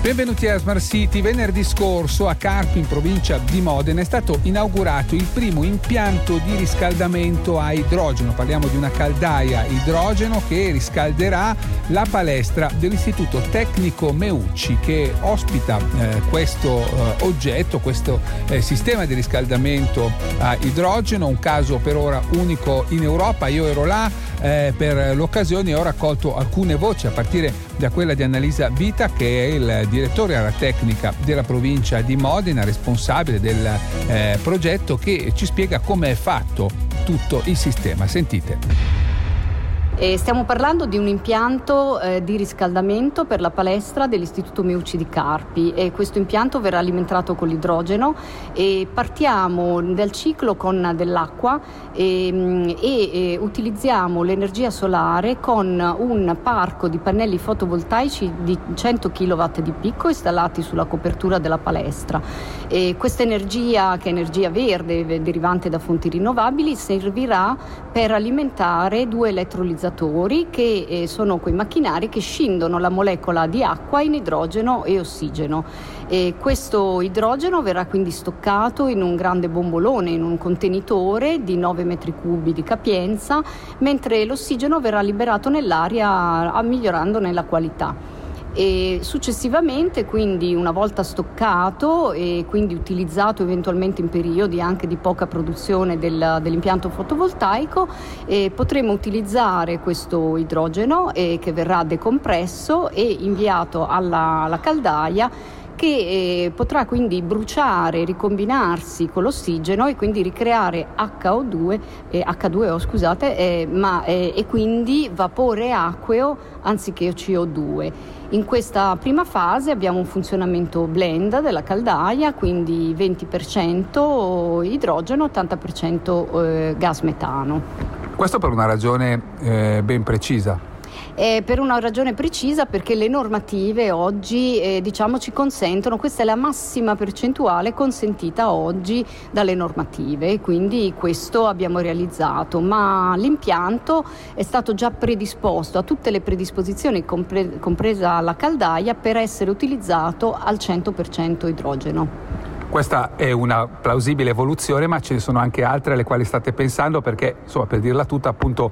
Benvenuti a Smart City. Venerdì scorso a Carpi, in provincia di Modena, è stato inaugurato il primo impianto di riscaldamento a idrogeno. Parliamo di una caldaia idrogeno che riscalderà la palestra dell'Istituto Tecnico Meucci che ospita eh, questo eh, oggetto, questo eh, sistema di riscaldamento a idrogeno, un caso per ora unico in Europa. Io ero là eh, per l'occasione e ho raccolto alcune voci a partire da quella di Annalisa Vita che è il direttore alla tecnica della provincia di Modena, responsabile del eh, progetto che ci spiega come è fatto tutto il sistema. Sentite. E stiamo parlando di un impianto eh, di riscaldamento per la palestra dell'Istituto Meucci di Carpi e questo impianto verrà alimentato con l'idrogeno e partiamo dal ciclo con dell'acqua e, mm, e, e utilizziamo l'energia solare con un parco di pannelli fotovoltaici di 100 kW di picco installati sulla copertura della palestra. E questa energia, che è energia verde derivante da fonti rinnovabili, servirà per alimentare due elettrolizzatori catalizzatori che eh, sono quei macchinari che scindono la molecola di acqua in idrogeno e ossigeno. E questo idrogeno verrà quindi stoccato in un grande bombolone, in un contenitore di 9 metri cubi di capienza, mentre l'ossigeno verrà liberato nell'aria migliorandone la qualità e successivamente quindi una volta stoccato e quindi utilizzato eventualmente in periodi anche di poca produzione del, dell'impianto fotovoltaico eh, potremo utilizzare questo idrogeno eh, che verrà decompresso e inviato alla, alla caldaia che eh, potrà quindi bruciare, ricombinarsi con l'ossigeno e quindi ricreare HO2, eh, H2O scusate, eh, ma, eh, e quindi vapore acqueo anziché CO2. In questa prima fase abbiamo un funzionamento blend della caldaia, quindi 20% idrogeno, 80% eh, gas metano. Questo per una ragione eh, ben precisa eh, per una ragione precisa perché le normative oggi eh, diciamo, ci consentono, questa è la massima percentuale consentita oggi dalle normative, quindi questo abbiamo realizzato, ma l'impianto è stato già predisposto a tutte le predisposizioni, compre- compresa la caldaia, per essere utilizzato al 100% idrogeno. Questa è una plausibile evoluzione, ma ce ne sono anche altre alle quali state pensando perché, insomma, per dirla tutta, appunto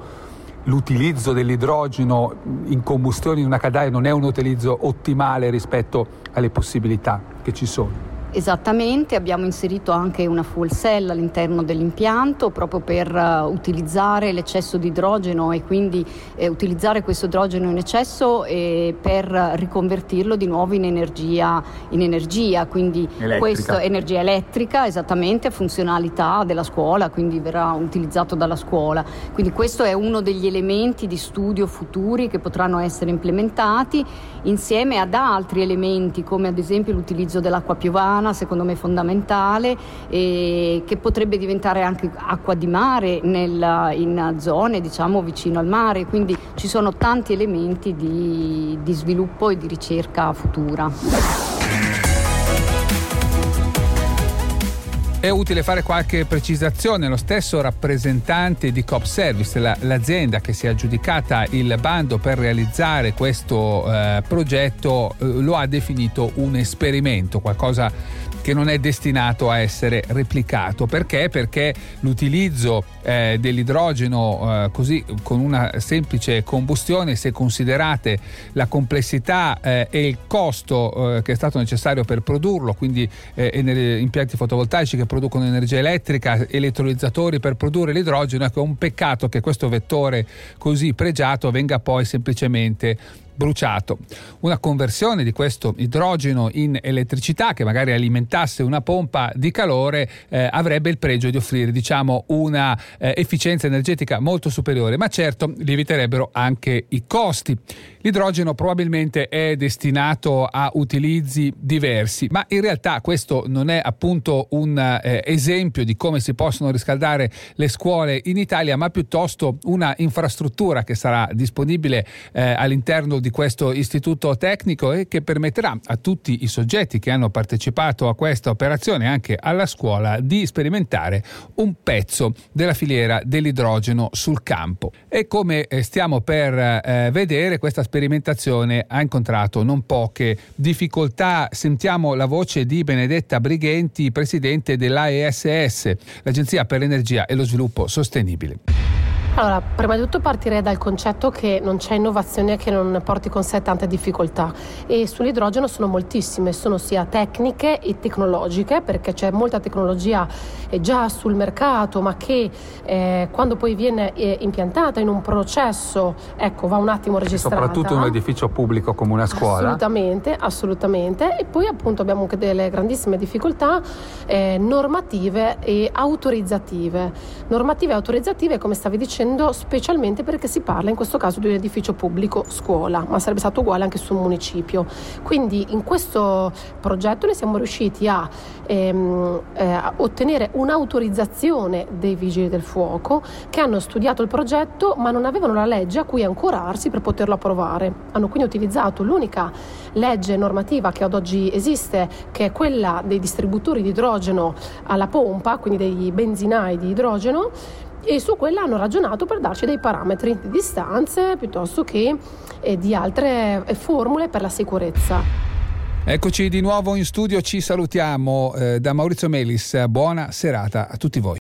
l'utilizzo dell'idrogeno in combustione in una caldaia non è un utilizzo ottimale rispetto alle possibilità che ci sono. Esattamente, abbiamo inserito anche una fuel cell all'interno dell'impianto proprio per uh, utilizzare l'eccesso di idrogeno e quindi eh, utilizzare questo idrogeno in eccesso eh, per riconvertirlo di nuovo in energia, in energia quindi elettrica. questo energia elettrica, esattamente, funzionalità della scuola, quindi verrà utilizzato dalla scuola. Quindi questo è uno degli elementi di studio futuri che potranno essere implementati insieme ad altri elementi come ad esempio l'utilizzo dell'acqua piovana umana, secondo me fondamentale, e che potrebbe diventare anche acqua di mare nel, in zone diciamo, vicino al mare, quindi ci sono tanti elementi di, di sviluppo e di ricerca futura. È utile fare qualche precisazione. Lo stesso rappresentante di Cop Service, la, l'azienda che si è aggiudicata il bando per realizzare questo eh, progetto, eh, lo ha definito un esperimento, qualcosa che non è destinato a essere replicato. Perché? Perché l'utilizzo eh, dell'idrogeno eh, così con una semplice combustione, se considerate la complessità eh, e il costo eh, che è stato necessario per produrlo, quindi eh, impianti fotovoltaici che producono energia elettrica, elettrolizzatori per produrre l'idrogeno, ecco è un peccato che questo vettore così pregiato venga poi semplicemente bruciato. Una conversione di questo idrogeno in elettricità che magari alimentasse una pompa di calore eh, avrebbe il pregio di offrire diciamo una eh, efficienza energetica molto superiore, ma certo lieviterebbero anche i costi. L'idrogeno probabilmente è destinato a utilizzi diversi, ma in realtà questo non è appunto un eh, esempio di come si possono riscaldare le scuole in Italia, ma piuttosto una infrastruttura che sarà disponibile eh, all'interno di di questo istituto tecnico e che permetterà a tutti i soggetti che hanno partecipato a questa operazione, anche alla scuola, di sperimentare un pezzo della filiera dell'idrogeno sul campo. E come eh, stiamo per eh, vedere, questa sperimentazione ha incontrato non poche difficoltà. Sentiamo la voce di Benedetta Brighenti, presidente dell'AESS, l'Agenzia per l'Energia e lo Sviluppo Sostenibile. Allora, prima di tutto partirei dal concetto che non c'è innovazione che non porti con sé tante difficoltà e sull'idrogeno sono moltissime, sono sia tecniche e tecnologiche perché c'è molta tecnologia già sul mercato ma che eh, quando poi viene eh, impiantata in un processo, ecco, va un attimo registrata. Soprattutto in un edificio pubblico come una scuola. Assolutamente, assolutamente. E poi appunto abbiamo anche delle grandissime difficoltà eh, normative e autorizzative. Normative e autorizzative, come stavi dicendo, facendo specialmente perché si parla in questo caso di un edificio pubblico scuola, ma sarebbe stato uguale anche su un municipio. Quindi in questo progetto noi siamo riusciti a, ehm, eh, a ottenere un'autorizzazione dei vigili del fuoco che hanno studiato il progetto ma non avevano la legge a cui ancorarsi per poterlo approvare. Hanno quindi utilizzato l'unica legge normativa che ad oggi esiste, che è quella dei distributori di idrogeno alla pompa, quindi dei benzinai di idrogeno, e su quella hanno ragionato per darci dei parametri di distanze piuttosto che eh, di altre eh, formule per la sicurezza. Eccoci di nuovo in studio, ci salutiamo eh, da Maurizio Melis, buona serata a tutti voi.